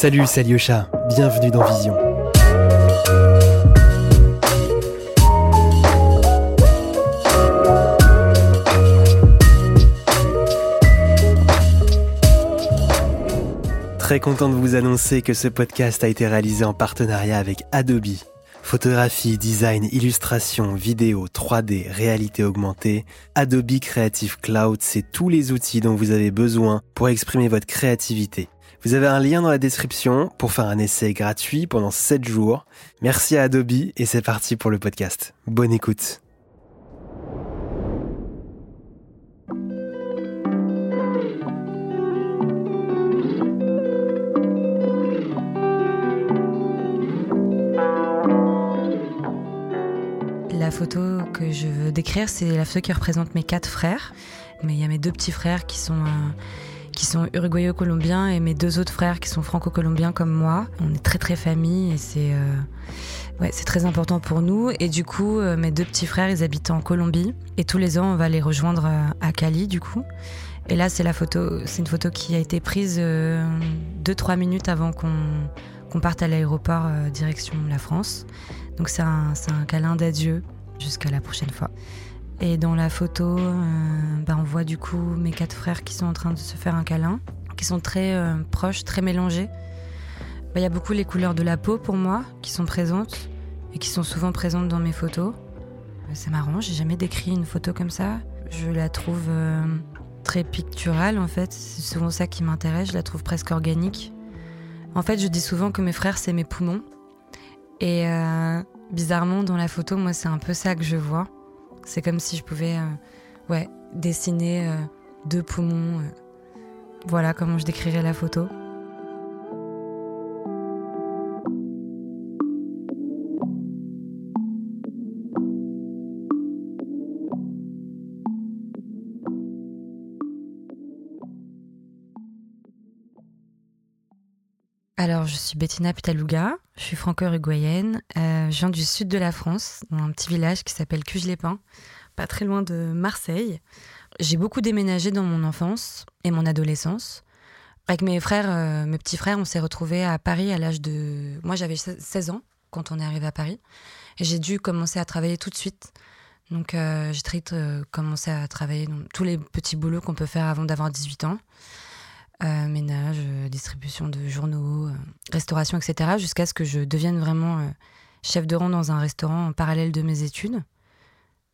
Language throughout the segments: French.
Salut, c'est Alyosha, bienvenue dans Vision. Très content de vous annoncer que ce podcast a été réalisé en partenariat avec Adobe. Photographie, design, illustration, vidéo, 3D, réalité augmentée, Adobe Creative Cloud, c'est tous les outils dont vous avez besoin pour exprimer votre créativité. Vous avez un lien dans la description pour faire un essai gratuit pendant 7 jours. Merci à Adobe et c'est parti pour le podcast. Bonne écoute. La photo que je veux décrire, c'est la photo qui représente mes quatre frères. Mais il y a mes deux petits frères qui sont, euh, qui sont uruguayo-colombiens et mes deux autres frères qui sont franco-colombiens comme moi. On est très très famille et c'est euh, ouais, très important pour nous. Et du coup, euh, mes deux petits frères, ils habitent en Colombie. Et tous les ans, on va les rejoindre à Cali, du coup. Et là, c'est une photo qui a été prise 2-3 minutes avant qu'on qu'on parte à l'aéroport direction la France. Donc c'est un, un, câlin d'adieu jusqu'à la prochaine fois. Et dans la photo, euh, bah, on voit du coup mes quatre frères qui sont en train de se faire un câlin, qui sont très euh, proches, très mélangés. Bah, il y a beaucoup les couleurs de la peau pour moi qui sont présentes et qui sont souvent présentes dans mes photos. Euh, c'est marrant, j'ai jamais décrit une photo comme ça. Je la trouve très picturale en fait, c'est souvent ça qui m'intéresse, je la trouve presque organique. En fait, je dis souvent que mes frères c'est mes poumons et bizarrement, dans la photo, moi, c'est un peu ça que je vois. C'est comme si je pouvais euh, dessiner euh, deux poumons. voilà comment je décrirais la photo. Alors, je suis Bettina Pitaluga, je suis franco-uruguayenne, euh, je viens du sud de la France, dans un petit village qui s'appelle Cuges-les-Pins, pas très loin de Marseille. J'ai beaucoup déménagé dans mon enfance et mon adolescence. Avec mes frères, euh, mes petits frères, on s'est retrouvés à Paris à l'âge de... Moi, j'avais 16 ans quand on est arrivé à Paris. Et j'ai dû commencer à travailler tout de suite. Donc, euh, j'ai très vite commencé à travailler dans tous les petits boulots qu'on peut faire avant d'avoir 18 ans. Euh, ménage, euh, distribution de journaux, euh, restauration, etc., jusqu'à ce que je devienne vraiment chef de rang dans un restaurant en parallèle de mes études.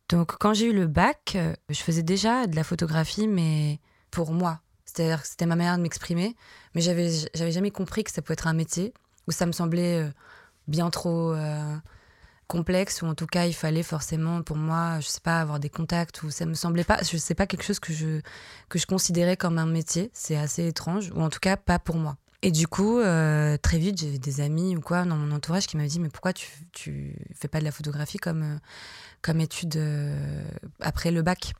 Donc quand j'ai eu le bac, je faisais déjà de la photographie, mais pour moi. C'est-à-dire que c'était ma manière de m'exprimer, mais j'avais, j'avais jamais compris que ça pouvait être un métier, où ça me semblait bien trop complexe ou en tout cas il fallait forcément pour moi je sais pas avoir des contacts ou ça me semblait pas je sais pas quelque chose que je que je considérais comme un métier. C'est assez étrange ou en tout cas pas pour moi. Et du coup euh, très vite j'ai des amis ou quoi dans mon entourage qui m'avaient dit mais pourquoi tu tu fais pas de la photographie comme euh, comme étude euh, après le bac?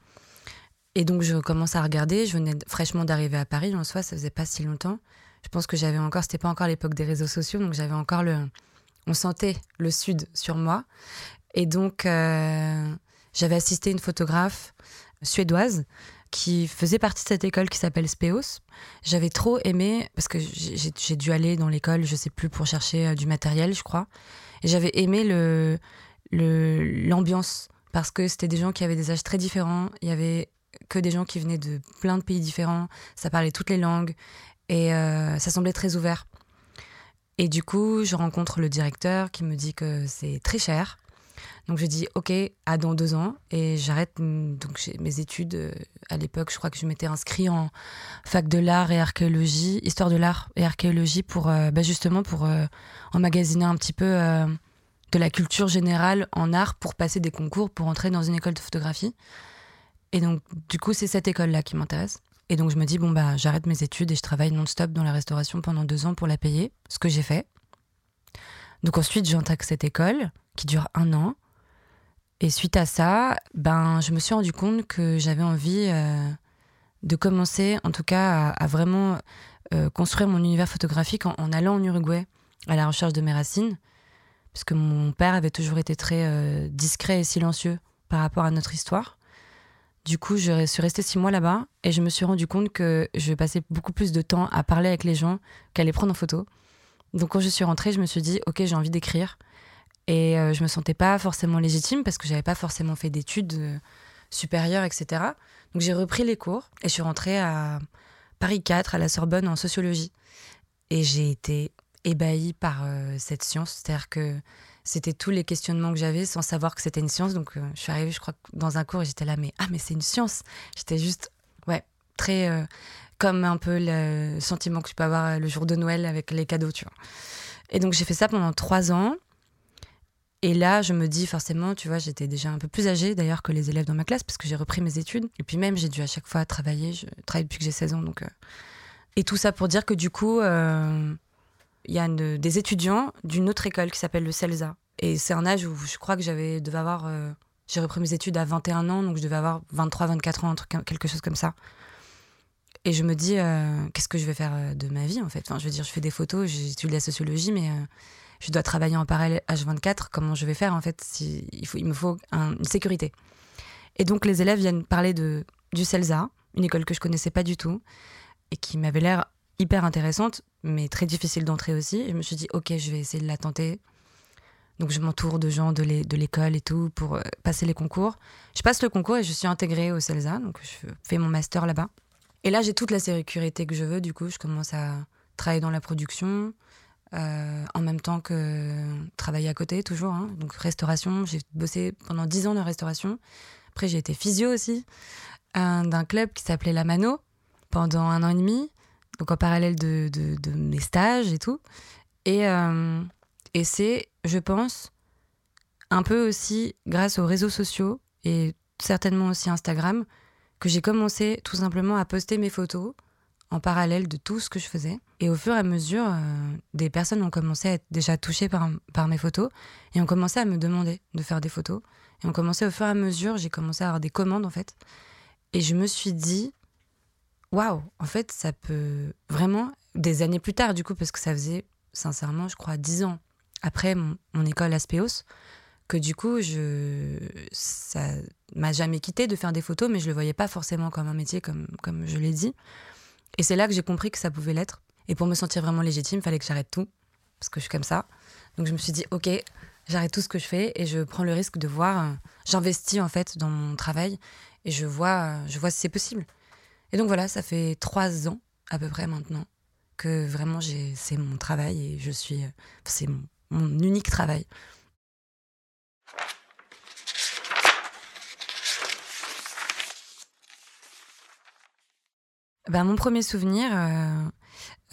Et donc je commence à regarder. Je venais fraîchement d'arriver à Paris en soi ça faisait pas si longtemps. Je pense que j'avais encore c'était pas encore l'époque des réseaux sociaux donc j'avais encore le on sentait le sud sur moi. Et donc, euh, j'avais assisté une photographe suédoise qui faisait partie de cette école qui s'appelle Speos. J'avais trop aimé, parce que j'ai dû aller dans l'école, je sais plus, pour chercher euh, du matériel, je crois. Et j'avais aimé l'ambiance, parce que c'était des gens qui avaient des âges très différents. Il y avait que des gens qui venaient de plein de pays différents. Ça parlait toutes les langues. Et euh, ça semblait très ouvert. Et du coup, je rencontre le directeur qui me dit que c'est très cher. Donc je dis ok, à dans deux ans et j'arrête mm, donc mes études. Euh, à l'époque, je crois que je m'étais inscrit en fac de l'art et archéologie, histoire de l'art et archéologie pour euh, bah, justement pour euh, emmagasiner un petit peu de la culture générale en art pour passer des concours pour entrer dans une école de photographie. Et donc du coup, c'est cette école là qui m'intéresse. Et donc je me dis, bon, bah, j'arrête mes études et je travaille non-stop dans la restauration pendant deux ans pour la payer, ce que j'ai fait. Donc ensuite, j'intègre cette école qui dure un an. Et suite à ça, ben, je me suis rendu compte que j'avais envie euh, de commencer, en tout cas, à, vraiment euh, construire mon univers photographique en, allant en Uruguay à la recherche de mes racines. Parce que mon père avait toujours été très euh, discret et silencieux par rapport à notre histoire. Du coup, je suis restée six mois là-bas et je me suis rendu compte que je passais beaucoup plus de temps à parler avec les gens qu'à les prendre en photo. Donc quand je suis rentrée, je me suis dit, ok, j'ai envie d'écrire. Et euh, je me sentais pas forcément légitime parce que j'avais pas forcément fait d'études euh, supérieures, etc. Donc j'ai repris les cours et je suis rentrée à Paris 4, à la Sorbonne, en sociologie. Et j'ai été ébahie par euh, cette science. C'est-à-dire que c'était tous les questionnements que j'avais sans savoir que c'était une science. Donc je suis arrivée, je crois, dans un cours et j'étais là, mais ah, mais c'est une science. J'étais juste, ouais, très. comme un peu le sentiment que tu peux avoir le jour de Noël avec les cadeaux, tu vois. Et donc j'ai fait ça pendant trois ans. Et là, je me dis forcément, tu vois, j'étais déjà un peu plus âgée d'ailleurs que les élèves dans ma classe parce que j'ai repris mes études. Et puis même, j'ai dû à chaque fois travailler. Je travaille depuis que j'ai 16 ans. Donc, euh. Et tout ça pour dire que du coup, euh, il y a des étudiants d'une autre école qui s'appelle le CELSA. Et c'est un âge où je crois que j'avais devais avoir. Euh, j'ai repris mes études à 21 ans, donc je devais avoir 23, 24 ans, quelque chose comme ça. Et je me dis, qu'est-ce que je vais faire de ma vie en fait? Enfin, Je veux dire, je fais des photos, j'étudie la sociologie, mais je dois travailler en parallèle H24, comment je vais faire en fait si, il, faut, il me faut une sécurité? Et donc les élèves viennent parler de, du CELSA, une école que je connaissais pas du tout et qui m'avait l'air hyper intéressante, mais très difficile d'entrer aussi. Je me suis dit, ok, je vais essayer de la tenter. Donc je m'entoure de gens de l'école et tout pour euh, passer les concours. Je passe le concours et je suis intégrée au CELSA, donc je fais mon master là-bas. Et là, j'ai toute la sécurité que je veux, du coup, je commence à travailler dans la production, euh, en même temps que travailler à côté, toujours. Hein. Donc, restauration, j'ai bossé pendant 10 ans de restauration. Après, j'ai été physio aussi, d'un club qui s'appelait La Mano, pendant un an et demi, donc en parallèle de, de, mes stages et tout. Et, euh, et c'est, je pense, un peu aussi grâce aux réseaux sociaux et certainement aussi Instagram, que j'ai commencé tout simplement à poster mes photos en parallèle de tout ce que je faisais. Et au fur et à mesure, euh, des personnes ont commencé à être déjà touchées par, par mes photos et ont commencé à me demander de faire des photos. Et ont commencé au fur et à mesure, j'ai commencé à avoir des commandes en fait. Et je me suis dit, waouh, en fait, ça peut vraiment, des années plus tard du coup, parce que ça faisait sincèrement, je crois, dix ans après mon, mon école Aspeos, que du coup, je, ça m'a jamais quitté de faire des photos, mais je le voyais pas forcément comme un métier, comme, comme je l'ai dit. Et c'est là que j'ai compris que ça pouvait l'être. Et pour me sentir vraiment légitime, il fallait que j'arrête tout, parce que je suis comme ça. Donc je me suis dit, ok, j'arrête tout ce que je fais et je prends le risque de voir. J'investis en fait dans mon travail et je vois, je vois si c'est possible. Et donc voilà, ça fait trois ans à peu près maintenant que vraiment c'est mon travail et je suis, euh, c'est mon unique travail. Ben, mon premier souvenir, euh,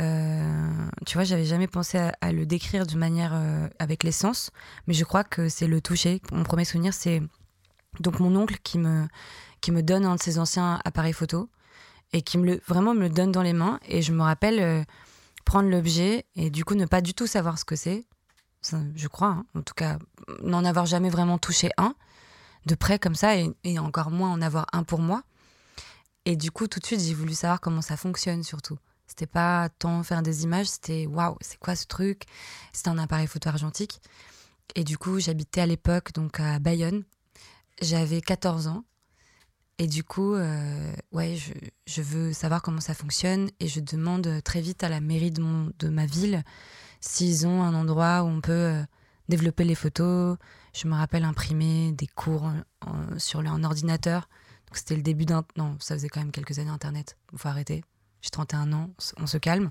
euh, tu vois, j'avais jamais pensé à, le décrire de manière avec les sens, mais je crois que c'est le toucher. Mon premier souvenir, c'est donc mon oncle qui me, qui me donne un de ses anciens appareils photo et qui me le, vraiment me le donne dans les mains. Et je me rappelle prendre l'objet et du coup ne pas du tout savoir ce que c'est. Je crois, hein. en tout cas, n'en avoir jamais vraiment touché un de près comme ça et encore moins en avoir un pour moi. Et du coup, tout de suite, j'ai voulu savoir comment ça fonctionne surtout. C'était pas tant faire des images, c'était waouh, c'est quoi ce truc? C'était un appareil photo argentique. Et du coup, j'habitais à l'époque donc à Bayonne. J'avais 14 ans. Et du coup, euh, ouais, je, veux savoir comment ça fonctionne et je demande très vite à la mairie de, mon, de ma ville s'ils ont un endroit où on peut euh, développer les photos. Je me rappelle imprimer des cours sur leur ordinateur c'était le début d'un. Non, ça faisait quand même quelques années Internet. Il faut arrêter. J'ai 31 ans, on se calme.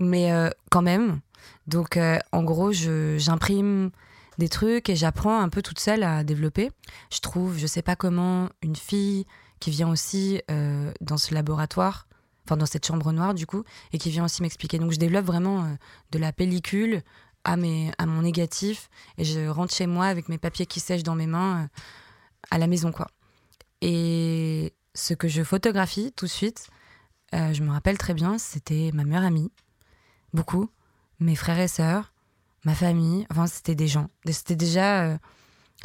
Mais euh, quand même. Donc, en gros, j'imprime des trucs et j'apprends un peu toute seule à développer. Je trouve, je sais pas comment, une fille qui vient aussi euh, dans ce laboratoire, enfin dans cette chambre noire du coup, et qui vient aussi m'expliquer. Donc je développe vraiment de la pellicule à, mes, à mon négatif et je rentre chez moi avec mes papiers qui sèchent dans mes mains à la maison quoi. Et ce que je photographie tout de suite, euh, je me rappelle très bien, c'était ma meilleure amie, beaucoup, mes frères et sœurs, ma famille, enfin c'était des gens. C'était déjà, euh,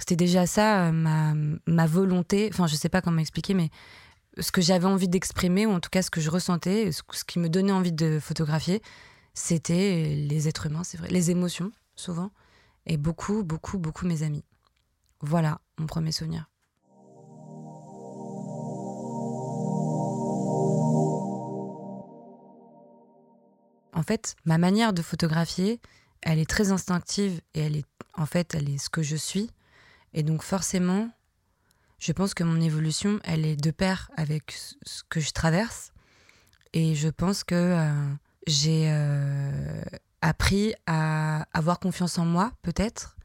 déjà ça, euh, ma, ma, volonté, enfin je sais pas comment expliquer, mais ce que j'avais envie d'exprimer, ou en tout cas ce que je ressentais, ce qui me donnait envie de photographier, c'était les êtres humains, c'est vrai, les émotions souvent, et beaucoup, beaucoup, beaucoup mes amis. Voilà mon premier souvenir. En fait, ma manière de photographier, elle est très instinctive et elle est, en fait, elle est ce que je suis. Et donc, forcément, je pense que mon évolution, elle est de pair avec ce que je traverse. Et je pense que euh, j'ai euh, appris à avoir confiance en moi, peut-être,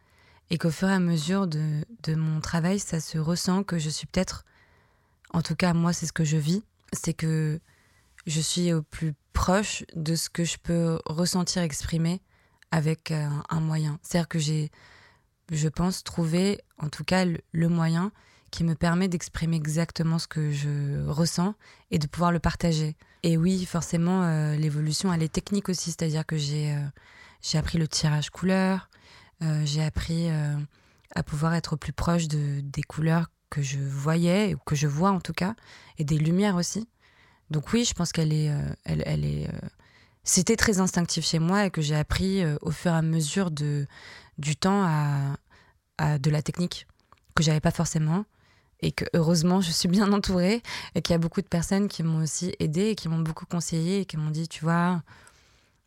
et qu'au fur et à mesure de, de, mon travail, ça se ressent que je suis peut-être, en tout cas, moi, c'est ce que je vis, c'est que je suis au plus proche de ce que je peux ressentir, exprimer avec un, euh, un moyen. C'est-à-dire que j'ai, je pense, trouvé, en tout cas, le, moyen qui me permet d'exprimer exactement ce que je ressens et de pouvoir le partager. Et oui, forcément, euh, l'évolution, elle est technique aussi, c'est-à-dire que j'ai euh, appris le tirage couleur, j'ai appris à pouvoir être plus proche de, des couleurs que je voyais, ou que je vois en tout cas, et des lumières aussi. Donc oui, je pense qu'elle est... elle est C'était très instinctif chez moi et que j'ai appris au fur et à mesure de, du temps à, de la technique que j'avais pas forcément et que heureusement je suis bien entourée et qu'il y a beaucoup de personnes qui m'ont aussi aidée et qui m'ont beaucoup conseillé et qui m'ont dit tu vois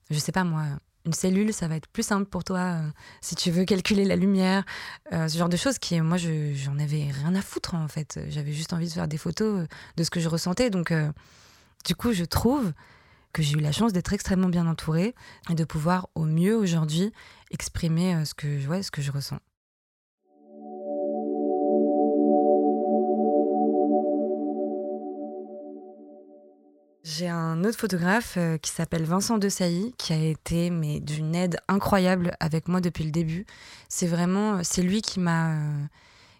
je sais pas moi une cellule ça va être plus simple pour toi euh, si tu veux calculer la lumière euh, ce genre de choses qui moi j'en avais rien à foutre en fait. J'avais juste envie de faire des photos euh, de ce que je ressentais. Donc du coup je trouve que j'ai eu la chance d'être extrêmement bien entourée et de pouvoir au mieux aujourd'hui exprimer ce que ouais, ce que je ressens J'ai un autre photographe euh, qui s'appelle Vincent de Sailly, qui a été mais d'une aide incroyable avec moi depuis le début. C'est vraiment, euh, c'est lui qui m'a euh,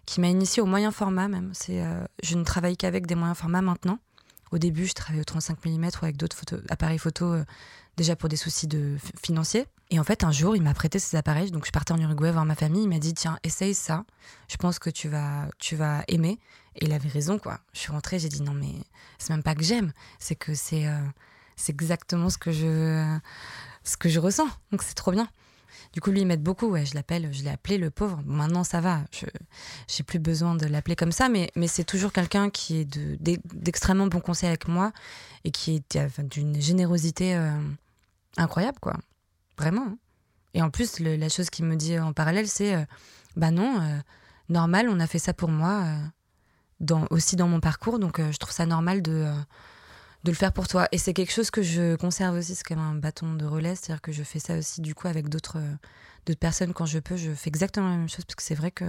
qui m'a initié au moyen format même. C'est, je ne travaille qu'avec des moyens formats maintenant. Au début, je travaillais au 35 mm ou avec d'autres appareils photo déjà pour des soucis de financiers. Et en fait, un jour, il m'a prêté ses appareils. Donc, je partais en Uruguay voir ma famille. Il m'a dit Tiens, essaye ça. Je pense que tu vas, tu vas aimer. Et il avait raison, quoi. Je suis rentrée, j'ai dit Non, mais c'est même pas que j'aime. C'est que c'est euh, exactement ce que, je, ce que je ressens. Donc, c'est trop bien. Du coup, lui, il m'aide beaucoup. Je l'appelle, je l'ai appelé le pauvre. maintenant, ça va. Je j'ai plus besoin de l'appeler comme ça, mais, mais c'est toujours quelqu'un qui est d'extrêmement de, bon conseil avec moi et qui est d'une générosité euh, incroyable, quoi. Vraiment. Hein. Et en plus, la chose qu'il me dit en parallèle, c'est euh, bah non, euh, normal, on a fait ça pour moi, aussi dans mon parcours, donc je trouve ça normal de de le faire pour toi. Et c'est quelque chose que je conserve aussi, c'est comme un bâton de relais, c'est-à-dire que je fais ça aussi du coup avec d'autres d'autres personnes quand je peux. Je fais exactement la même chose parce que c'est vrai que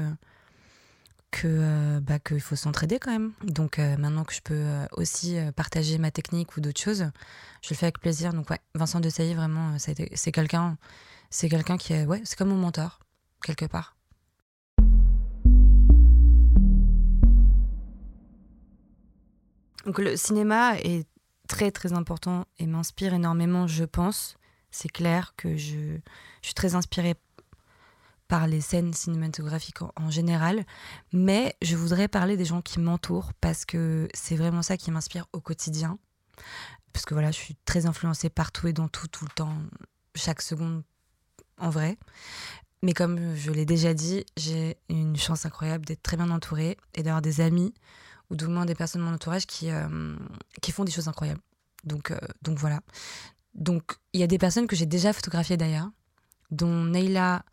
que euh, bah, qu'il faut s'entraider quand même. Donc euh, maintenant que je peux euh, aussi partager ma technique ou d'autres choses, je le fais avec plaisir. Donc ouais, Vincent de Sailly, vraiment, c'est quelqu'un, c'est quelqu'un qui est ouais, c'est comme mon mentor quelque part. Donc le cinéma est très très important et m'inspire énormément, je pense. C'est clair que je, je, suis très inspirée par les scènes cinématographiques en, général, mais je voudrais parler des gens qui m'entourent parce que c'est vraiment ça qui m'inspire au quotidien. Parce que voilà, je suis très influencée partout et dans tout, tout le temps, chaque seconde en vrai. Mais comme je l'ai déjà dit, j'ai une chance incroyable d'être très bien entourée et d'avoir des amis ou du moins des personnes de mon entourage qui, euh, qui font des choses incroyables. Donc, euh, donc voilà. Donc il y a des personnes que j'ai déjà photographiées d'ailleurs, dont Neila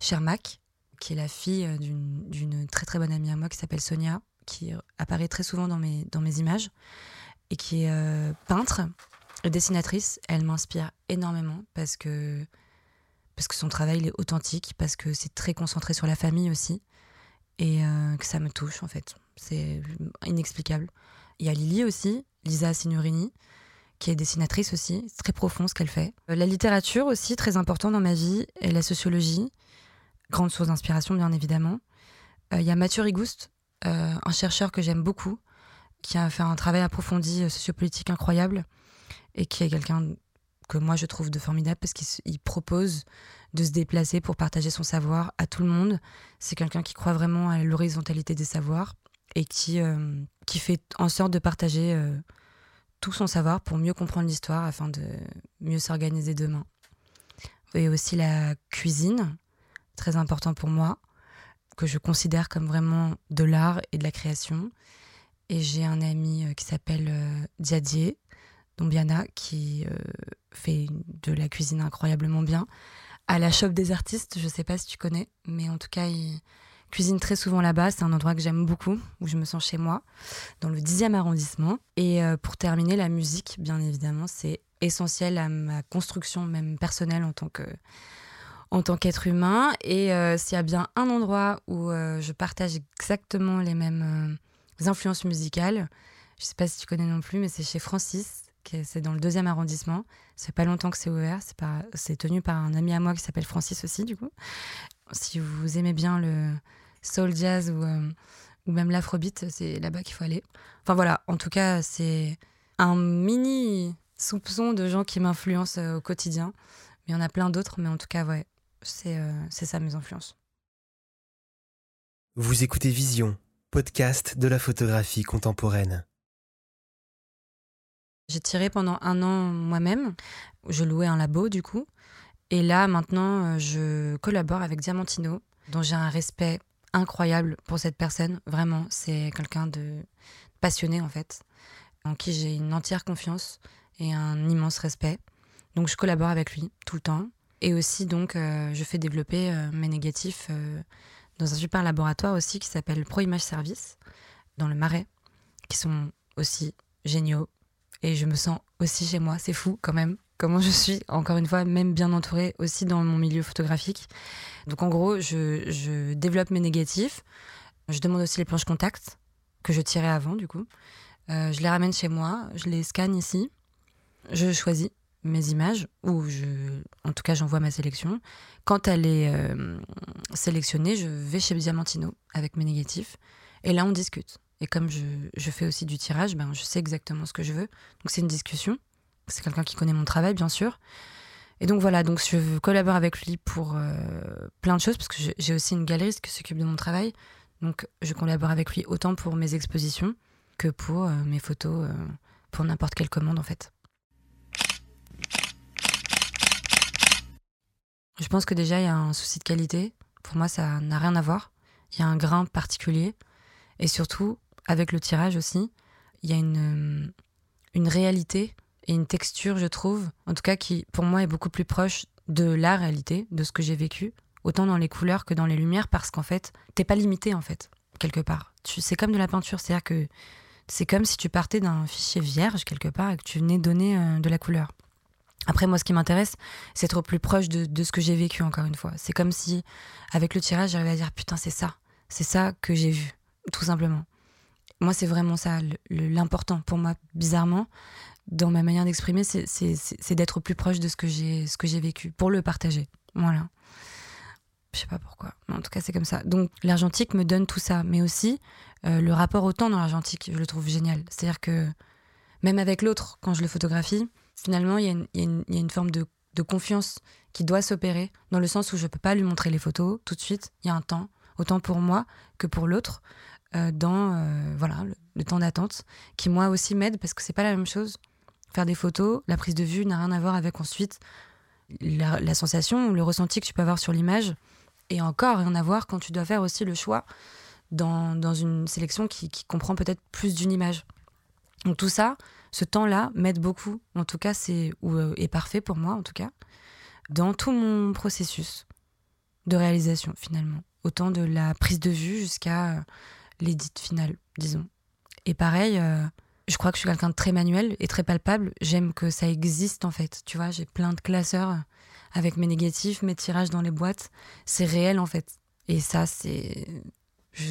Shermak, qui est la fille euh, d'une très très bonne amie à moi qui s'appelle Sonia, qui apparaît très souvent dans mes, dans mes images, et qui est peintre dessinatrice. Elle m'inspire énormément parce que, parce que son travail il est authentique, parce que c'est très concentré sur la famille aussi, et que ça me touche en fait. C'est inexplicable. Il y a Lily aussi, Lisa Signorini, qui est dessinatrice aussi. C'est très profond ce qu'elle fait. Euh, la littérature aussi, très important dans ma vie, et la sociologie. Grande source d'inspiration, bien évidemment. Euh, il y a Mathieu Rigouste, euh, un chercheur que j'aime beaucoup, qui a fait un travail approfondi sociopolitique incroyable, et qui est quelqu'un que moi je trouve de formidable parce qu'il propose de se déplacer pour partager son savoir à tout le monde. C'est quelqu'un qui croit vraiment à l'horizontalité des savoirs et qui, euh, qui fait en sorte de partager euh, tout son savoir pour mieux comprendre l'histoire afin de mieux s'organiser demain. Et aussi la cuisine, très important pour moi, que je considère comme vraiment de l'art et de la création. Et j'ai un ami euh, qui s'appelle Diadier, Dombiana, qui fait de la cuisine incroyablement bien, à la Shop des artistes, je sais pas si tu connais, mais en tout cas, il cuisine très souvent là-bas. C'est un endroit que j'aime beaucoup, où je me sens chez moi, dans le 10e arrondissement. Et pour terminer, la musique, bien évidemment, c'est essentiel à ma construction, même personnelle en tant que en tant qu'être humain. Et euh, s'il y a bien un endroit où euh, je partage exactement les mêmes euh, influences musicales, je sais pas si tu connais non plus, mais c'est chez Francis, c'est dans le deuxième arrondissement. Ça fait pas longtemps que c'est ouvert. C'est pas, c'est tenu par un ami à moi qui s'appelle Francis aussi, du coup. Si vous aimez bien le soul jazz ou, ou même l'afrobeat, c'est là-bas qu'il faut aller. Enfin voilà, en tout cas, c'est un mini soupçon de gens qui m'influencent au quotidien. Mais il y en a plein d'autres, mais en tout cas, ouais, euh, c'est ça mes influences. Vous écoutez Vision, podcast de la photographie contemporaine. J'ai tiré pendant un an moi-même. Je louais un labo du coup. Et là, maintenant, euh, je collabore avec Diamantino, dont j'ai un respect incroyable pour cette personne. Vraiment, c'est quelqu'un de passionné en fait, en qui j'ai une entière confiance et un immense respect. Donc je collabore avec lui tout le temps. Et aussi, donc, euh, je fais développer euh, mes négatifs euh, dans un super laboratoire aussi qui s'appelle Pro Image Service, dans le Marais, qui sont aussi géniaux. Et je me sens aussi chez moi. C'est fou quand même comment je suis, encore une fois, même bien entourée aussi dans mon milieu photographique. Donc en gros, je, développe mes négatifs. Je demande aussi les planches contact que je tirais avant, du coup. je les ramène chez moi, je les scanne ici. Je choisis mes images, ou en tout cas j'envoie ma sélection. Quand elle est euh, sélectionnée, je vais chez Diamantino avec mes négatifs, et là on discute. Et comme je, je fais aussi du tirage, ben, je sais exactement ce que je veux. Donc c'est une discussion. C'est quelqu'un qui connaît mon travail, bien sûr. Et donc voilà, donc je collabore avec lui pour euh, plein de choses, parce que j'ai aussi une galeriste qui s'occupe de mon travail. Donc je collabore avec lui autant pour mes expositions que pour euh, mes photos, pour n'importe quelle commande en fait. Je pense que déjà, il y a un souci de qualité. Pour moi, ça n'a rien à voir. Il y a un grain particulier. Et surtout, avec le tirage aussi, il y a euh, une réalité et une texture, je trouve, en tout cas, qui pour moi est beaucoup plus proche de la réalité, de ce que j'ai vécu, autant dans les couleurs que dans les lumières, parce qu'en fait, t'es pas limité, en fait, quelque part. C'est comme de la peinture, c'est-à-dire que c'est comme si tu partais d'un fichier vierge, quelque part, et que tu venais donner euh, de la couleur. Après, moi, ce qui m'intéresse, c'est être plus proche de, ce que j'ai vécu, encore une fois. C'est comme si, avec le tirage, j'arrivais à dire Putain, c'est ça. C'est ça que j'ai vu, tout simplement. Moi, c'est vraiment ça, l'important pour moi, bizarrement, dans ma manière d'exprimer, c'est d'être plus proche de ce que j'ai vécu, pour le partager. Voilà. Je sais pas pourquoi, mais en tout cas, c'est comme ça. Donc, l'argentique me donne tout ça, mais aussi euh, le rapport au temps dans l'argentique, je le trouve génial. C'est-à-dire que, même avec l'autre, quand je le photographie, finalement, il y, a une forme de, confiance qui doit s'opérer, dans le sens où je ne peux pas lui montrer les photos tout de suite. Il y a un temps, autant pour moi que pour l'autre, euh, dans euh, voilà le, temps d'attente, qui moi aussi m'aide parce que c'est pas la même chose. Faire des photos, la prise de vue n'a rien à voir avec ensuite la, sensation ou le ressenti que tu peux avoir sur l'image, et encore rien à voir quand tu dois faire aussi le choix dans, une sélection qui comprend peut-être plus d'une image. Donc tout ça, ce temps-là m'aide beaucoup. En tout cas, c'est ou euh, est parfait pour moi, en tout cas, dans tout mon processus de réalisation finalement, autant de la prise de vue jusqu'à euh, l'édite finale, disons. Et pareil, euh, je crois que je suis quelqu'un de très manuel et très palpable. J'aime que ça existe en fait. Tu vois, j'ai plein de classeurs avec mes négatifs, mes tirages dans les boîtes. C'est réel en fait. Et ça, c'est,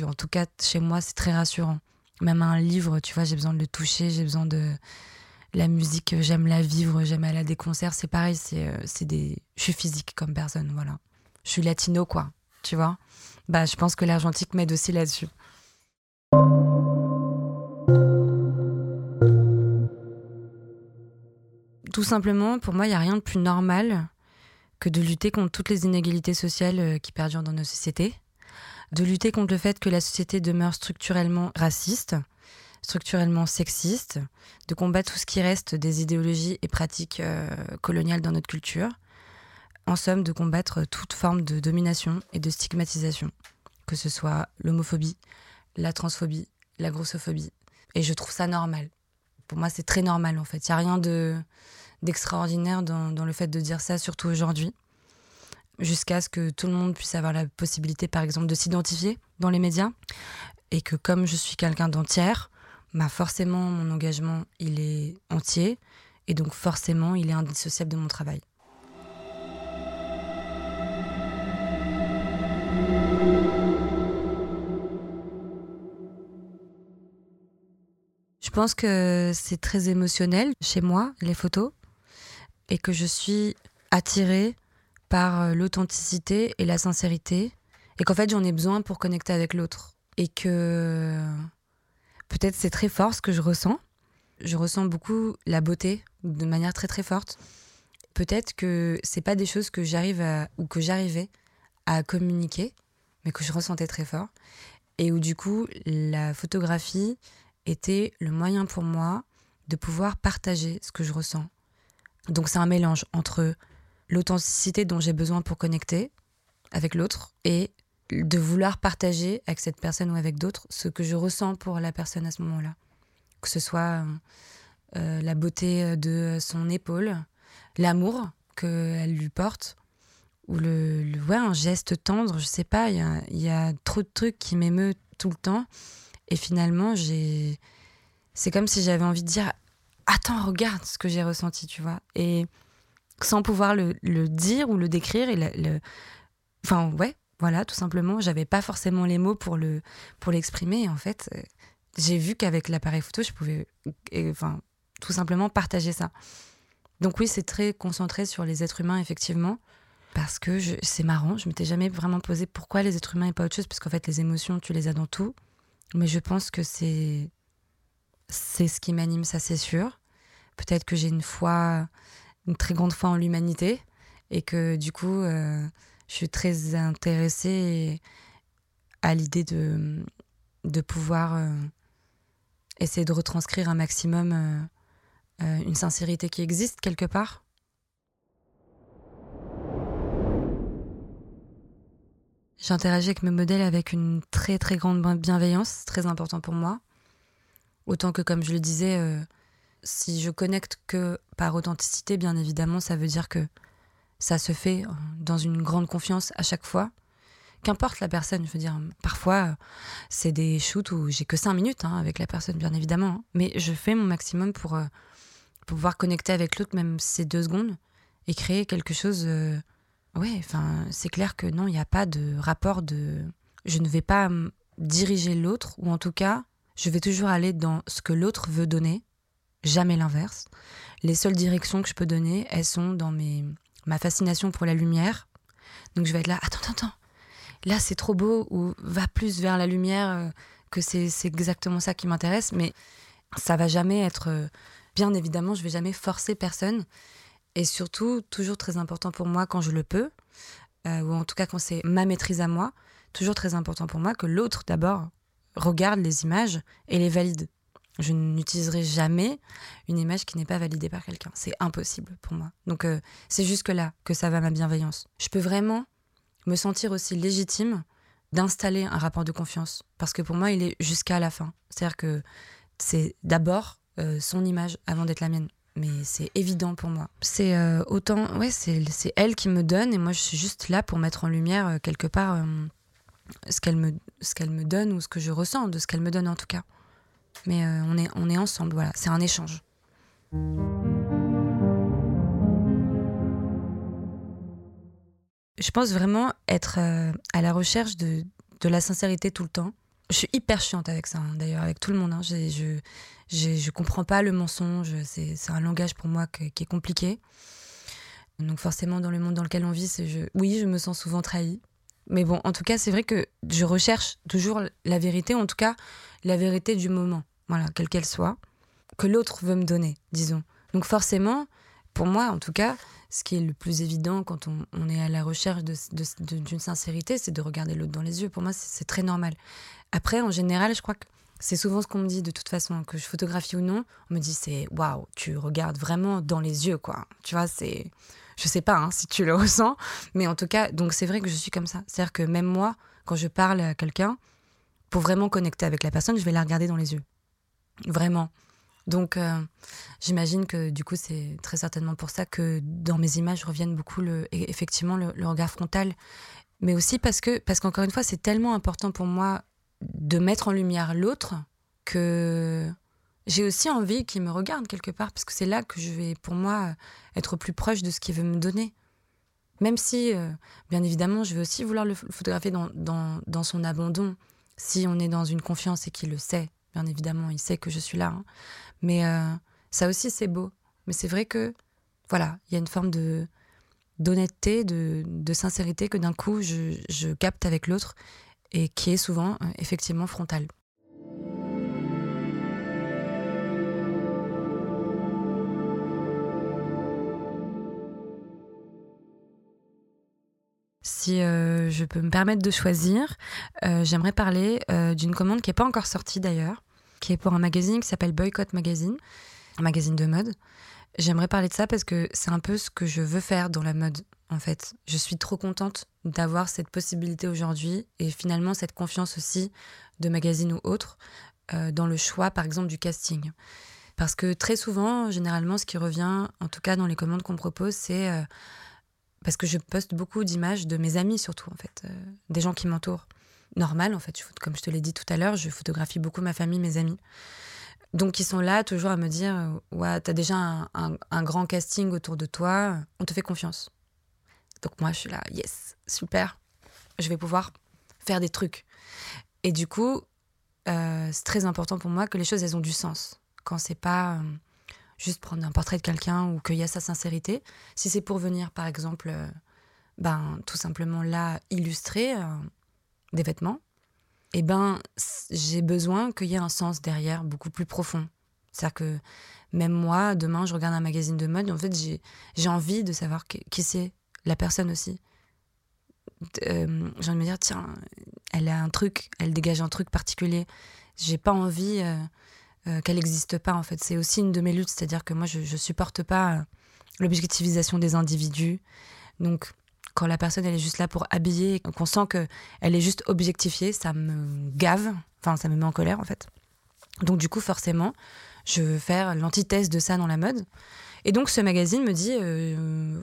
en tout cas, chez moi, c'est très rassurant. Même un livre, tu vois, j'ai besoin de le toucher, j'ai besoin de la musique, j'aime la vivre, j'aime aller à des concerts. C'est pareil, c'est, euh, des, je suis physique comme personne, voilà. Je suis latino, quoi, tu vois. Bah, je pense que l'argentique m'aide aussi là-dessus. Tout simplement, pour moi, il n'y a rien de plus normal que de lutter contre toutes les inégalités sociales euh, qui perdurent dans nos sociétés de lutter contre le fait que la société demeure structurellement raciste, structurellement sexiste, de combattre tout ce qui reste des idéologies et pratiques euh, coloniales dans notre culture, en somme de combattre toute forme de domination et de stigmatisation, que ce soit l'homophobie, la transphobie, la grossophobie. Et je trouve ça normal. Pour moi, c'est très normal en fait. Il n'y a rien de d'extraordinaire dans, le fait de dire ça, surtout aujourd'hui. Jusqu'à ce que tout le monde puisse avoir la possibilité, par exemple, de s'identifier dans les médias. Et que comme je suis quelqu'un d'entière, bah forcément, mon engagement, il est entier. Et donc forcément, il est indissociable de mon travail. Je pense que c'est très émotionnel chez moi, les photos, et que je suis attirée par euh, l'authenticité et la sincérité, et qu'en fait j'en ai besoin pour connecter avec l'autre. Et que peut-être c'est très fort ce que je ressens. Je ressens beaucoup la beauté de manière très très forte. Peut-être que c'est pas des choses que j'arrive ou que j'arrivais à communiquer, mais que je ressentais très fort. Et où du coup, la photographie était le moyen pour moi de pouvoir partager ce que je ressens. Donc c'est un mélange entre l'authenticité dont j'ai besoin pour connecter avec l'autre et de vouloir partager avec cette personne ou avec d'autres ce que je ressens pour la personne à ce moment-là. Que ce soit euh, la beauté de son épaule, l'amour qu'elle lui porte, ou le, ouais, un geste tendre, je sais pas, il y a, y a, trop de trucs qui m'émeut tout le temps. Et finalement, j'ai. C'est comme si j'avais envie de dire Attends, regarde ce que j'ai ressenti, tu vois. Et sans pouvoir le, dire ou le décrire. Et le, Enfin, ouais, voilà, tout simplement. J'avais pas forcément les mots pour le pour l'exprimer. En fait, j'ai vu qu'avec l'appareil photo, je pouvais. Enfin, tout simplement partager ça. Donc, oui, c'est très concentré sur les êtres humains, effectivement parce que c'est marrant, je m'étais jamais vraiment posé pourquoi les êtres humains et pas autre chose, parce qu'en fait les émotions, tu les as dans tout. Mais je pense que c'est c'est ce qui m'anime, ça c'est sûr. Peut-être que j'ai une foi, une très grande foi en l'humanité, et que du coup, euh, je suis très intéressée à l'idée de, pouvoir euh, essayer de retranscrire un maximum euh, une sincérité qui existe quelque part J'interagis avec mes modèles avec une très très grande bienveillance, très important pour moi. Autant que comme je le disais, euh, si je connecte que par authenticité, bien évidemment, ça veut dire que ça se fait euh, dans une grande confiance à chaque fois. Qu'importe la personne, je veux dire, parfois euh, c'est des shoots où j'ai que cinq minutes hein, avec la personne, bien évidemment, hein. mais je fais mon maximum pour, pouvoir connecter avec l'autre, même ces deux secondes, et créer quelque chose Ouais, enfin, c'est clair que non, il n'y a pas de rapport de. Je ne vais pas diriger l'autre, ou en tout cas, je vais toujours aller dans ce que l'autre veut donner, jamais l'inverse. Les seules directions que je peux donner, elles sont dans mes... ma fascination pour la lumière. Donc je vais être là, attends, attends, attends, là c'est trop beau, ou va plus vers la lumière, euh, que c'est exactement ça qui m'intéresse, mais ça va jamais être. Euh, bien évidemment, je vais jamais forcer personne. Et surtout, toujours très important pour moi quand je le peux, euh, ou en tout cas quand c'est ma maîtrise à moi, toujours très important pour moi que l'autre d'abord regarde les images et les valide. Je n'utiliserai jamais une image qui n'est pas validée par quelqu'un. C'est impossible pour moi. Donc euh, c'est jusque-là que ça va ma bienveillance. Je peux vraiment me sentir aussi légitime d'installer un rapport de confiance. Parce que pour moi, il est jusqu'à la fin. C'est-à-dire que c'est d'abord euh, son image avant d'être la mienne mais c'est évident pour moi. C'est euh, autant, ouais, c'est elle qui me donne et moi je suis juste là pour mettre en lumière quelque part ce qu'elle me, ce qu'elle me donne ou ce que je ressens de ce qu'elle me donne en tout cas. Mais on, est, on est ensemble, voilà, c'est un échange. Je pense vraiment être à la recherche de, de la sincérité tout le temps je suis hyper chiante avec ça, hein, d'ailleurs, avec tout le monde. Hein. Je, je, je, comprends pas le mensonge. C'est un langage pour moi qui est compliqué. Donc forcément, dans le monde dans lequel on vit, je, oui, je me sens souvent trahie. Mais bon, en tout cas, c'est vrai que je recherche toujours la vérité, en tout cas, la vérité du moment, voilà, quelle qu'elle soit, que l'autre veut me donner, disons. Donc forcément, pour moi, en tout cas, ce qui est le plus évident quand on, est à la recherche d'une sincérité, c'est de regarder l'autre dans les yeux. Pour moi, c'est très normal. Après, en général, je crois que c'est souvent ce qu'on me dit de toute façon, que je photographie ou non. On me dit c'est waouh, tu regardes vraiment dans les yeux, quoi. Tu vois, c'est. Je sais pas hein, si tu le ressens, mais en tout cas, donc c'est vrai que je suis comme ça. C'est-à-dire que même moi, quand je parle à quelqu'un, pour vraiment connecter avec la personne, je vais la regarder dans les yeux. Vraiment. Donc, j'imagine que du coup, c'est très certainement pour ça que dans mes images reviennent beaucoup le, effectivement le, le regard frontal, mais aussi parce que, parce qu'encore une fois, c'est tellement important pour moi de mettre en lumière l'autre que j'ai aussi envie qu'il me regarde quelque part, parce que c'est là que je vais, pour moi, être plus proche de ce qu'il veut me donner. Même si, euh, bien évidemment, je vais aussi vouloir le photographier dans, dans, son abandon, si on est dans une confiance et qu'il le sait, bien évidemment, il sait que je suis là. Hein. Mais euh, ça aussi, c'est beau. Mais c'est vrai que, voilà, il y a une forme de d'honnêteté, de, de, sincérité que d'un coup, je, je capte avec l'autre et qui est souvent, euh, effectivement, frontale. Si euh, je peux me permettre de choisir, euh, j'aimerais parler euh, d'une commande qui n'est pas encore sortie d'ailleurs, qui est pour un magazine qui s'appelle Boycott Magazine, un magazine de mode. J'aimerais parler de ça parce que c'est un peu ce que je veux faire dans la mode, en fait. Je suis trop contente d'avoir cette possibilité aujourd'hui et finalement cette confiance aussi de magazine ou autre dans le choix, par exemple, du casting. Parce que très souvent, généralement, ce qui revient, en tout cas dans les commandes qu'on propose, c'est parce que je poste beaucoup d'images de mes amis surtout en fait, euh, des gens qui m'entourent. Normal en fait, comme je te l'ai dit tout à l'heure, je photographie beaucoup ma famille, mes amis. Donc ils sont là toujours à me dire euh, ouais t'as déjà un, grand casting autour de toi, on te fait confiance. Donc moi je suis là yes super, je vais pouvoir faire des trucs. Et du coup euh, c'est très important pour moi que les choses elles ont du sens. Quand c'est pas juste prendre un portrait de quelqu'un ou a sa sincérité. Si c'est pour venir, par exemple, euh, ben, tout simplement là, illustrer euh, des vêtements, eh ben, j'ai besoin qu'il y ait un sens derrière beaucoup plus profond. C'est-à-dire que même moi, demain, je regarde un magazine de mode, en fait, j'ai envie de savoir qui, c'est, la personne aussi. Euh, j'ai envie de me dire, tiens, elle a un truc, elle dégage un truc particulier. J'ai pas envie qu'elle n'existe pas en fait. C'est aussi une de mes luttes, c'est-à-dire que moi je, ne supporte pas euh, l'objectivisation des individus. Donc quand la personne elle est juste là pour habiller, qu'on sent que elle est juste objectifiée, ça me gave, enfin ça me met en colère en fait. Donc du coup forcément, je veux faire l'antithèse de ça dans la mode. Et donc ce magazine me dit, euh,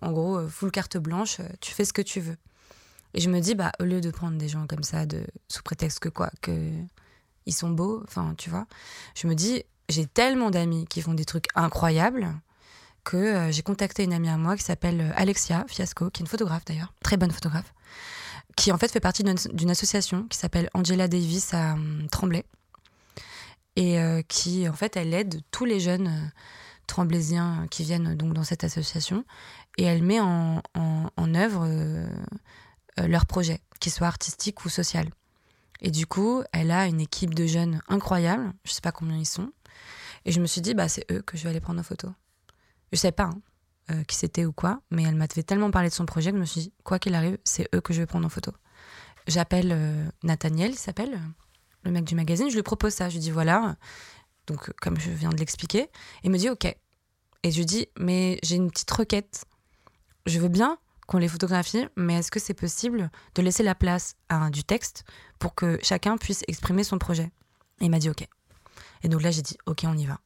en gros, full carte blanche, tu fais ce que tu veux. Et je me dis, bah au lieu de prendre des gens comme ça, de sous prétexte que quoi, que ils sont beaux, enfin, tu vois. Je me dis, j'ai tellement d'amis qui font des trucs incroyables que euh, j'ai contacté une amie à moi qui s'appelle euh, Alexia Fiasco, qui est une photographe d'ailleurs, très bonne photographe, qui en fait fait partie d'une association qui s'appelle Angela Davis à hum, Tremblay, et euh, qui en fait elle aide tous les jeunes tremblésiens qui viennent donc dans cette association, et elle met en, œuvre leurs projets, qu'ils soient artistiques ou sociaux. Et du coup, elle a une équipe de jeunes incroyable. Je sais pas combien ils sont. Et je me suis dit, bah, c'est eux que je vais aller prendre en photo. Je sais pas hein, euh, qui c'était ou quoi, mais elle m'a fait tellement parler de son projet que je me suis dit, quoi qu'il arrive, c'est eux que je vais prendre en photo. J'appelle euh, Nathaniel, il s'appelle, le mec du magazine. Je lui propose ça. Je lui dis, voilà. Donc, comme je viens de l'expliquer. Il me dit, OK. Et je lui dis, mais j'ai une petite requête. Je veux bien qu'on les photographie, mais est-ce que c'est possible de laisser la place à du texte pour que chacun puisse exprimer son projet? Et il m'a dit OK. Et donc là, j'ai dit OK, on y va.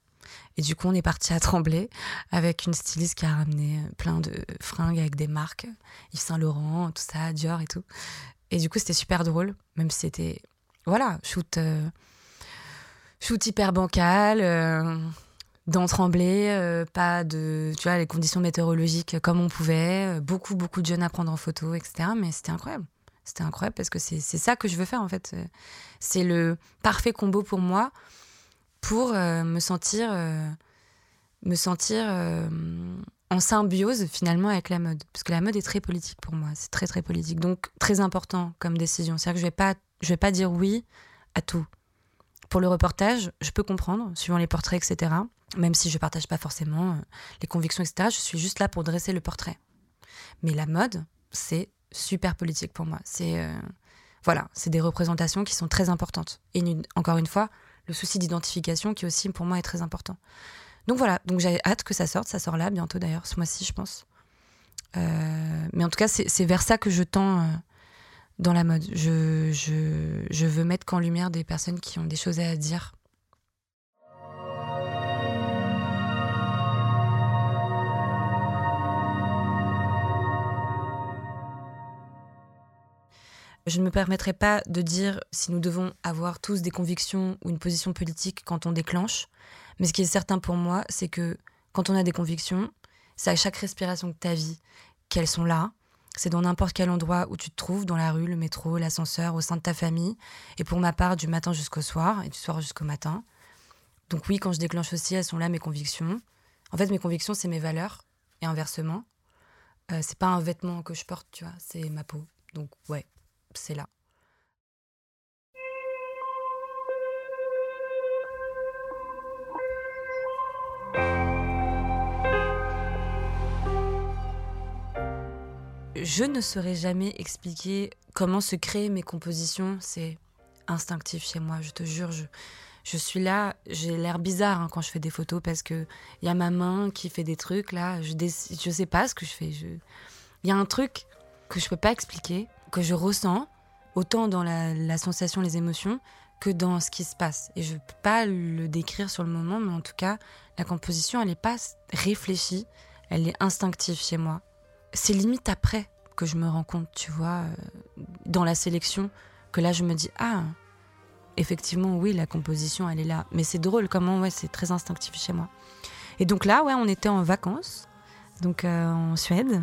Et du coup, on est parti à Tremblay avec une styliste qui a ramené plein de fringues avec des marques, Yves Saint Laurent, tout ça, Dior et tout. Et du coup, c'était super drôle, même si c'était, voilà, shoot, euh, shoot hyper bancal. Euh, dans Tremblay, euh, pas de, tu vois, les conditions météorologiques comme on pouvait, euh, beaucoup, beaucoup de jeunes à prendre en photo, etc. Mais c'était incroyable. C'était incroyable parce que c'est ça que je veux faire en fait. C'est le parfait combo pour moi pour euh, me sentir, me sentir en symbiose finalement avec la mode. Parce que la mode est très politique pour moi. C'est très, très politique. Donc, très important comme décision. C'est-à-dire que je vais vais pas dire oui à tout. Pour le reportage, je peux comprendre, suivant les portraits, etc même si je partage pas forcément euh, les convictions, etc. Je suis juste là pour dresser le portrait. Mais la mode, c'est super politique pour moi. C'est euh, voilà, des représentations qui sont très importantes. Et encore une fois, le souci d'identification qui aussi pour moi est très important. Donc voilà, donc j'ai hâte que ça sorte. Ça sort là bientôt d'ailleurs, ce mois-ci, je pense. Euh, mais en tout cas, c'est vers ça que je tends dans la mode. Je, je, veux mettre qu'en lumière des personnes qui ont des choses à dire Je ne me permettrai pas de dire si nous devons avoir tous des convictions ou une position politique quand on déclenche. Mais ce qui est certain pour moi, c'est que quand on a des convictions, c'est à chaque respiration de ta vie qu'elles sont là. C'est dans n'importe quel endroit où tu te trouves, dans la rue, le métro, l'ascenseur, au sein de ta famille. Et pour ma part, du matin jusqu'au soir et du soir jusqu'au matin. Donc oui, quand je déclenche aussi, elles sont là mes convictions. En fait, mes convictions, c'est mes valeurs et inversement. Euh, c'est pas un vêtement que je porte, tu vois, c'est ma peau. Donc ouais, c'est là. Je ne saurais jamais expliquer comment se créent mes compositions. C'est instinctif chez moi, je te jure. Je, je suis là, j'ai l'air bizarre hein, quand je fais des photos parce que il y a ma main qui fait des trucs là. Je je sais pas ce que je fais. Il y a un truc que je peux pas expliquer, que je ressens autant dans la, sensation, les émotions, que dans ce qui se passe. Et je peux pas le décrire sur le moment, mais en tout cas, la composition, elle n'est pas réfléchie, elle est instinctive chez moi. C'est limite après que je me rends compte, tu vois, euh, dans la sélection, que là je me dis ah effectivement, oui, la composition, elle est là. Mais c'est drôle comment, ouais, c'est très instinctif chez moi. Et donc là, ouais, on était en vacances, donc euh, en Suède,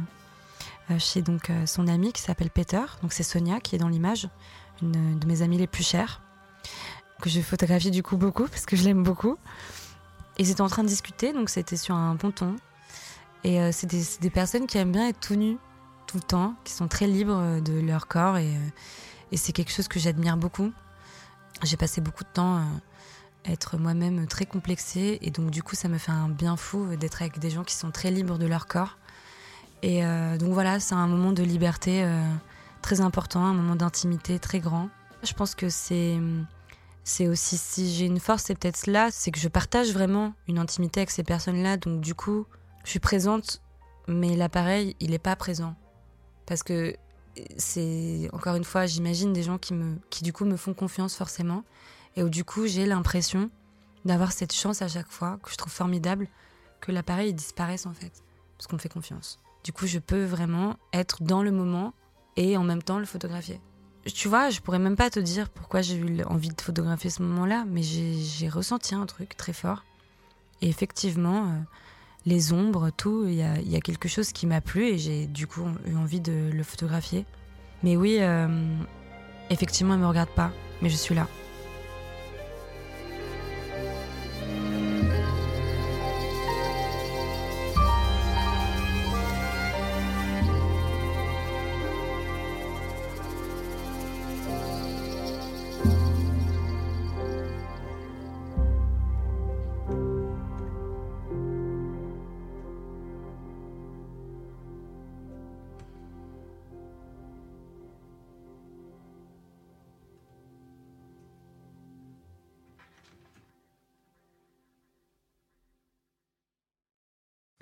chez donc euh, son ami qui s'appelle Peter. Donc c'est Sonia qui est dans l'image, une de mes amies les plus chères, que je photographie du coup beaucoup parce que je l'aime beaucoup. Ils étaient en train de discuter, donc c'était sur un ponton. Et c'est des, des, personnes qui aiment bien être tout nues tout le temps, qui sont très libres de leur corps et, et c'est quelque chose que j'admire beaucoup. J'ai passé beaucoup de temps à être moi-même très complexée et donc du coup ça me fait un bien fou d'être avec des gens qui sont très libres de leur corps. Et euh, donc voilà, c'est un moment de liberté euh, très important, un moment d'intimité très grand. Je pense que c'est c'est aussi si j'ai une force, c'est peut-être cela, c'est que je partage vraiment une intimité avec ces personnes-là. Donc du coup, je suis présente, mais l'appareil, il n'est pas présent. Parce que c'est encore une fois, j'imagine des gens qui me, qui du coup me font confiance forcément, et où du coup j'ai l'impression d'avoir cette chance à chaque fois que je trouve formidable que l'appareil disparaisse en fait, parce qu'on me fait confiance. Du coup, je peux vraiment être dans le moment et en même temps le photographier. Tu vois, je pourrais même pas te dire pourquoi j'ai eu envie de photographier ce moment-là, mais j'ai ressenti un truc très fort. Et effectivement, euh, les ombres, tout, il y a, quelque chose qui m'a plu et j'ai du coup eu envie de le photographier. Mais oui, euh, effectivement, elle me regarde pas, mais je suis là.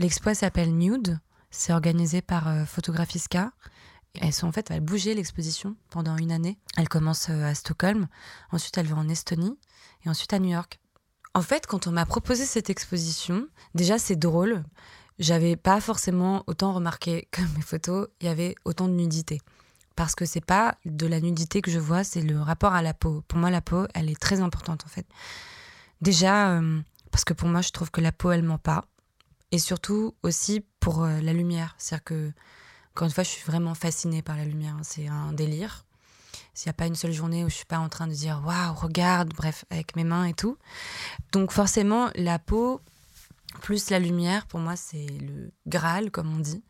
L'expo s'appelle Nude. C'est organisé par euh, Photographiska. Elles sont en fait, elles l'exposition pendant une année. Elle commence euh, à Stockholm, ensuite elle va en Estonie et ensuite à New York. En fait, quand on m'a proposé cette exposition, déjà c'est drôle. J'avais pas forcément autant remarqué que mes photos, il y avait autant de nudité. Parce que c'est pas de la nudité que je vois, c'est le rapport à la peau. Pour moi, la peau, elle est très importante en fait. Déjà, euh, parce que pour moi, je trouve que la peau, elle ment pas et surtout aussi pour euh, la lumière. C'est-à-dire que, encore une fois, je suis vraiment fascinée par la lumière. C'est un délire. S'il n'y a pas une seule journée où je suis pas en train de dire waouh, regarde, bref, avec mes mains et tout. Donc, forcément, la peau plus la lumière, pour moi, c'est le Graal, comme on dit.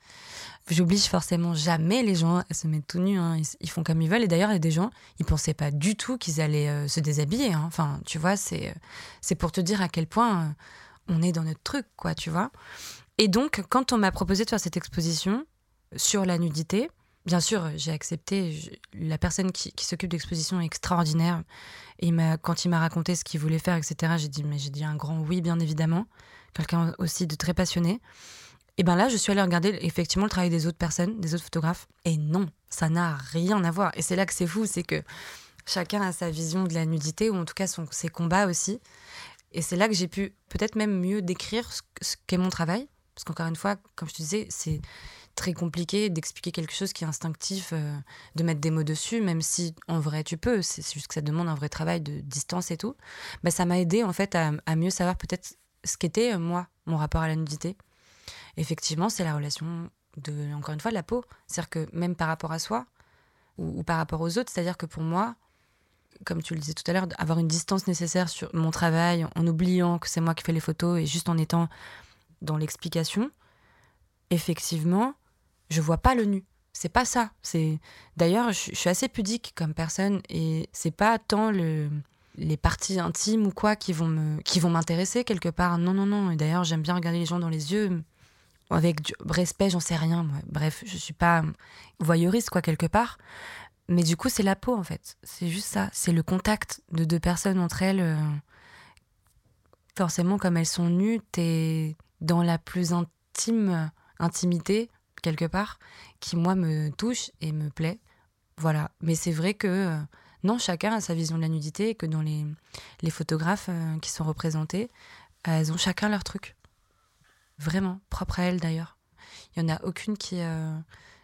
J'oblige forcément jamais les gens à se mettre tout nus. Hein. Ils, font comme ils veulent. Et d'ailleurs, il y a des gens, ils pensaient pas du tout qu'ils allaient euh, se déshabiller. Hein. Enfin, tu vois, c'est, euh, c'est pour te dire à quel point on est dans notre truc, quoi, tu vois. Et donc, quand on m'a proposé de faire cette exposition sur la nudité, bien sûr, j'ai accepté. la personne qui, s'occupe de l'exposition est extraordinaire. Et quand il m'a raconté ce qu'il voulait faire, etc., j'ai dit, mais j'ai dit un grand oui, bien évidemment. Quelqu'un aussi de très passionné. Et bien là, je suis allée regarder effectivement le travail des autres personnes, des autres photographes. Et non, ça n'a rien à voir. Et c'est là que c'est fou, c'est que chacun a sa vision de la nudité, ou en tout cas son, ses combats aussi. Et c'est là que j'ai pu peut-être même mieux décrire ce, qu'est mon travail. Parce qu'encore une fois, comme je te disais, c'est très compliqué d'expliquer quelque chose qui est instinctif, euh, de mettre des mots dessus, même si en vrai tu peux, c'est juste que ça demande un vrai travail de distance et tout. Bah, ça m'a aidé en fait à, mieux savoir peut-être ce qu'était euh, moi, mon rapport à la nudité. Effectivement, c'est la relation de, encore une fois, de la peau. C'est-à-dire que même par rapport à soi ou, ou par rapport aux autres, c'est-à-dire que pour moi, comme tu le disais tout à l'heure, avoir une distance nécessaire sur mon travail en oubliant que c'est moi qui fais les photos et juste en étant dans l'explication, effectivement, je vois pas le nu. C'est pas ça. C'est d'ailleurs, je, suis assez pudique comme personne et c'est pas tant le les parties intimes ou quoi qui vont me qui vont m'intéresser quelque part. Non non non. Et d'ailleurs, j'aime bien regarder les gens dans les yeux avec du respect. J'en sais rien. Bref, je suis pas voyeuriste quoi quelque part. Mais du coup, c'est la peau en fait. C'est juste ça. C'est le contact de deux personnes entre elles. Euh, forcément, comme elles sont nues, t'es dans la plus intime intimité quelque part qui moi me touche et me plaît. Voilà. Mais c'est vrai que euh, non, chacun a sa vision de la nudité et que dans les, les photographes euh, qui sont représentés, elles ont chacun leur truc. Vraiment, propre à elles d'ailleurs. Il n'y en a aucune qui,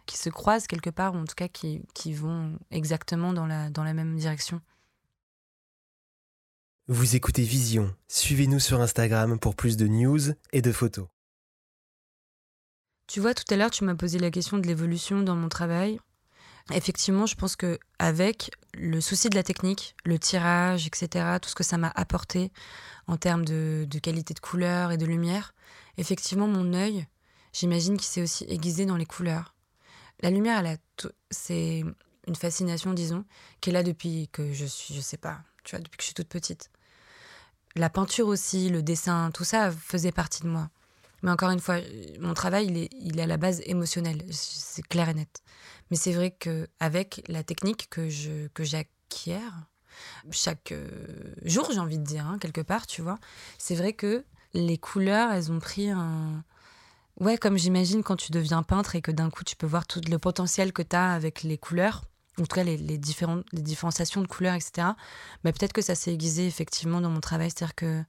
qui se croise quelque part, ou en tout cas qui, qui vont exactement dans la, dans la même direction. Vous écoutez Vision. Suivez-nous sur Instagram pour plus de news et de photos. Tu vois, tout à l'heure, tu m'as posé la question de l'évolution dans mon travail. Effectivement, je pense que avec le souci de la technique, le tirage, etc., tout ce que ça m'a apporté en termes de, qualité de couleur et de lumière, effectivement, mon œil, j'imagine qu'il s'est aussi aiguisé dans les couleurs. La lumière, c'est une fascination, disons, qui est là depuis que je suis, je sais pas, tu vois, depuis que je suis toute petite. La peinture aussi, le dessin, tout ça faisait partie de moi. Mais encore une fois, mon travail, il est, à la base émotionnel, c'est clair et net. Mais c'est vrai qu'avec la technique que je que j'acquiers chaque euh, jour, j'ai envie de dire, hein, quelque part, tu vois, c'est vrai que les couleurs, elles ont pris un... Ouais, comme j'imagine quand tu deviens peintre et que d'un coup tu peux voir tout le potentiel que tu as avec les couleurs, en tout cas les, différentes, les différenciations de couleurs, etc. Mais peut-être que ça s'est aiguisé effectivement dans mon travail, c'est-à-dire que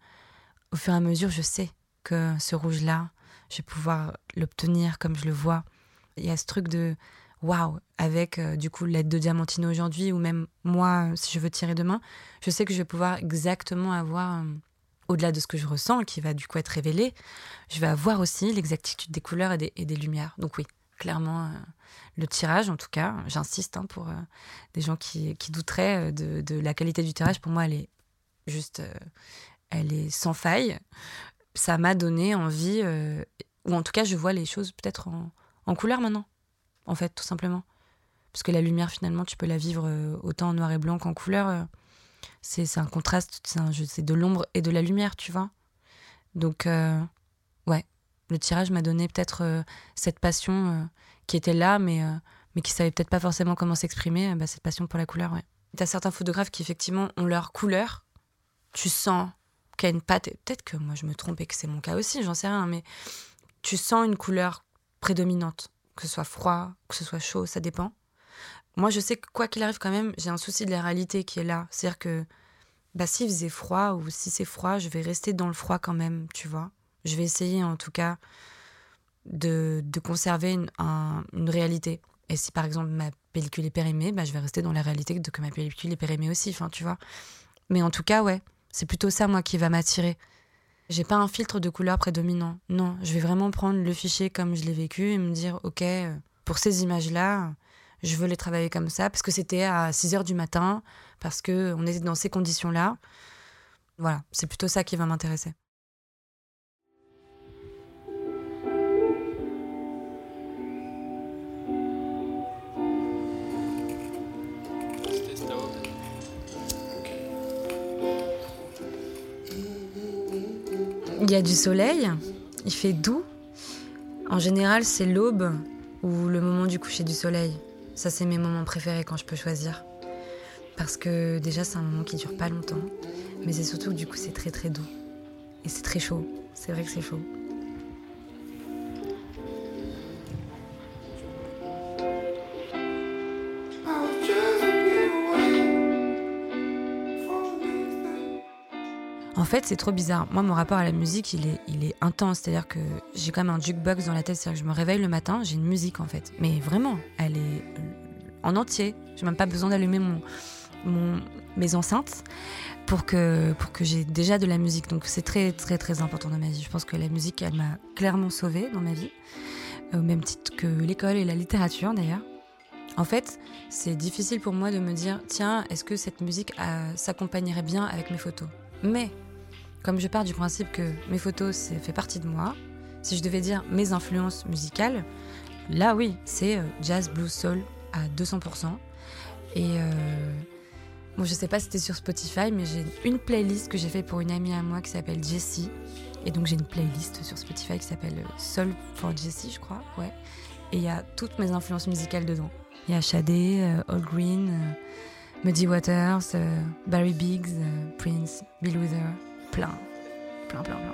au fur et à mesure, je sais que ce rouge-là, je vais pouvoir l'obtenir comme je le vois. Il y a ce truc de waouh, avec euh, du coup l'aide de Diamantino aujourd'hui, ou même moi, si je veux tirer demain, je sais que je vais pouvoir exactement avoir, euh, au-delà de ce que je ressens, qui va du coup être révélé, je vais avoir aussi l'exactitude des couleurs et des, lumières. Donc oui, clairement, euh, le tirage, en tout cas, j'insiste hein, pour des gens qui, douteraient de, de, la qualité du tirage, pour moi, elle est juste, elle est sans faille ça m'a donné envie, euh, ou en tout cas, je vois les choses peut-être en, couleur maintenant, en fait, tout simplement. Parce que la lumière, finalement, tu peux la vivre euh, autant en noir et blanc qu'en couleur. Euh, c'est un contraste, c'est de l'ombre et de la lumière, tu vois. Donc, ouais, le tirage m'a donné peut-être cette passion qui était là, mais, mais qui savait peut-être pas forcément comment s'exprimer, bah, cette passion pour la couleur, ouais. T'as certains photographes qui, effectivement, ont leur couleur. Tu sens qui a une pâte, peut-être que moi je me trompe et que c'est mon cas aussi, j'en sais rien, mais tu sens une couleur prédominante, que ce soit froid, que ce soit chaud, ça dépend. Moi je sais que quoi qu'il arrive quand même, j'ai un souci de la réalité qui est là. C'est-à-dire que bah, s'il faisait froid ou si c'est froid, je vais rester dans le froid quand même, tu vois. Je vais essayer en tout cas de, de conserver une, une réalité. Et si par exemple ma pellicule est périmée, bah, je vais rester dans la réalité de que ma pellicule est périmée aussi, enfin, tu vois. Mais en tout cas, ouais, c'est plutôt ça, moi, qui va m'attirer. J'ai pas un filtre de couleur prédominant. Non, je vais vraiment prendre le fichier comme je l'ai vécu et me dire, OK, euh, pour ces images-là, je veux les travailler comme ça parce que c'était à 6 heures du matin, parce qu'on était dans ces conditions-là. Voilà, c'est plutôt ça qui va m'intéresser. Il y a du soleil, il fait doux. En général, c'est l'aube ou le moment du coucher du soleil. Ça, c'est mes moments préférés quand je peux choisir. Parce que déjà, c'est un moment qui dure pas longtemps. Mais c'est surtout, du coup, c'est très très doux. Et c'est très chaud. C'est vrai que c'est chaud. En fait, c'est trop bizarre. Moi, mon rapport à la musique, il est, intense. C'est-à-dire que j'ai quand même un jukebox dans la tête. C'est-à-dire que je me réveille le matin, j'ai une musique en fait. Mais vraiment, elle est en entier. J'ai même pas besoin d'allumer mon, mes enceintes pour que, pour que j'ai déjà de la musique. Donc c'est très très très important dans ma vie. Je pense que la musique, elle m'a clairement sauvée dans ma vie, au même titre que l'école et la littérature d'ailleurs. En fait, c'est difficile pour moi de me dire, tiens, est-ce que cette musique euh, s'accompagnerait bien avec mes photos? Mais, comme je pars du principe que mes photos, c'est fait partie de moi, si je devais dire mes influences musicales, là oui, c'est euh, jazz, blues, soul à 200%. Et euh, bon, je sais pas si c'était sur Spotify, mais j'ai une playlist que j'ai fait pour une amie à moi qui s'appelle Jessie. Et donc j'ai une playlist sur Spotify qui s'appelle Soul for Jessie, je crois, ouais. Et il y a toutes mes influences musicales dedans. Il y a Shadé, euh, All Green, euh, Muddy Waters, euh, Barry Biggs, Prince, Bill Wither, plein, plein, plein, plein.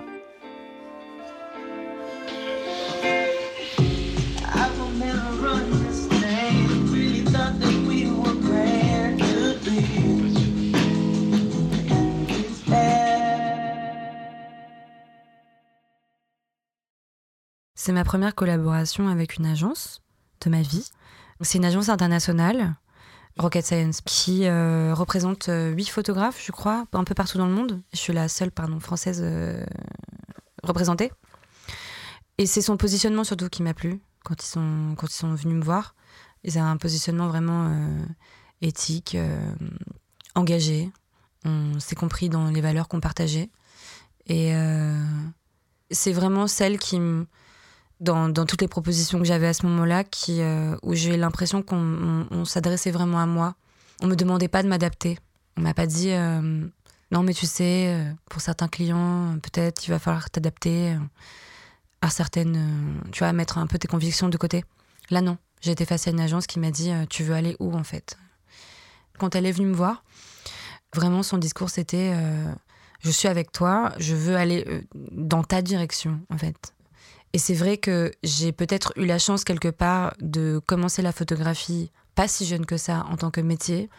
C'est ma première collaboration avec une agence de ma vie. C'est une agence internationale, Rocket Science, qui euh, représente euh, huit photographes, je crois, un peu partout dans le monde. Je suis la seule, pardon, française euh, représentée. Et c'est son positionnement surtout qui m'a plu quand ils sont, quand ils sont venus me voir. Ils ont un positionnement vraiment éthique, engagé. On s'est compris dans les valeurs qu'on partageait. Et c'est vraiment celle qui me dans, toutes les propositions que j'avais à ce moment-là, euh, où j'ai l'impression qu'on s'adressait vraiment à moi. On me demandait pas de m'adapter. On m'a pas dit euh, non, mais tu sais, euh, pour certains clients, peut-être il va falloir t'adapter à certaines, tu vois, mettre un peu tes convictions de côté. Là, non. J'ai été face à une agence qui m'a dit tu veux aller où en fait? Quand elle est venue me voir, vraiment son discours c'était je suis avec toi, je veux aller dans ta direction en fait et c'est vrai que j'ai peut-être eu la chance quelque part de commencer la photographie pas si jeune que ça en tant que métier,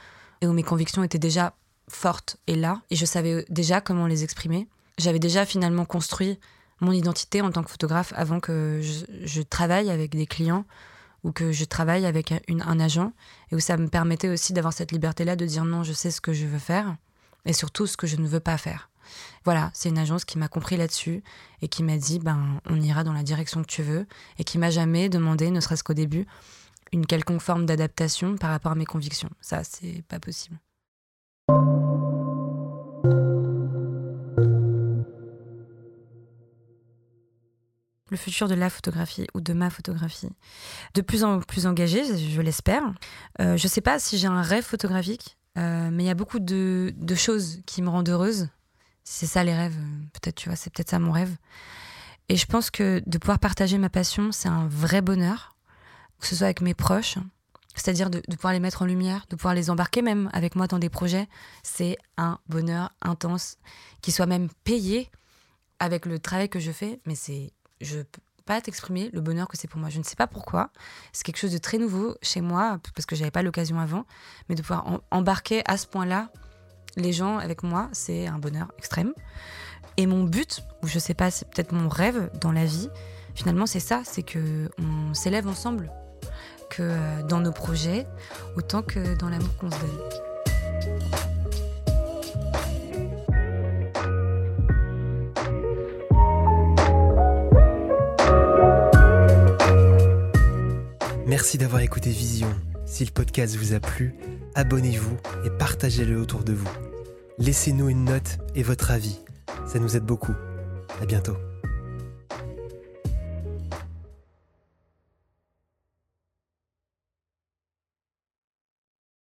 et où mes convictions étaient déjà fortes et là, et je savais déjà comment les exprimer. J'avais déjà finalement construit mon identité en tant que photographe avant que je, travaille avec des clients ou que je travaille avec un agent, et où ça me permettait aussi d'avoir cette liberté-là de dire non, je sais ce que je veux faire, et surtout ce que je ne veux pas faire. Voilà, c'est une agence qui m'a compris là-dessus et qui m'a dit ben on ira dans la direction que tu veux et qui m'a jamais demandé, ne serait-ce qu'au début, une quelconque forme d'adaptation par rapport à mes convictions. Ça, c'est pas possible. le futur de la photographie ou de ma photographie. De plus en plus engagée, je l'espère. Euh, je ne sais pas si j'ai un rêve photographique, euh, mais il y a beaucoup de, choses qui me rendent heureuse c'est ça les rêves, peut-être, tu vois, c'est peut-être ça mon rêve. Et je pense que de pouvoir partager ma passion, c'est un vrai bonheur, que ce soit avec mes proches, c'est-à-dire de, pouvoir les mettre en lumière, de pouvoir les embarquer même avec moi dans des projets, c'est un bonheur intense, qui soit même payé avec le travail que je fais, mais c'est, je peux pas t'exprimer le bonheur que c'est pour moi. Je ne sais pas pourquoi, c'est quelque chose de très nouveau chez moi, parce que j'avais pas l'occasion avant, mais de pouvoir embarquer à ce point-là les gens avec moi, c'est un bonheur extrême. Et mon but, ou je sais pas, c'est peut-être mon rêve dans la vie, finalement, c'est ça, c'est que on s'élève ensemble, que euh, dans nos projets, autant que dans l'amour qu'on se donne. Merci d'avoir écouté Vision. Si le podcast vous a plu, abonnez-vous et partagez-le autour de vous. Laissez-nous une note et votre avis, ça nous aide beaucoup. À bientôt.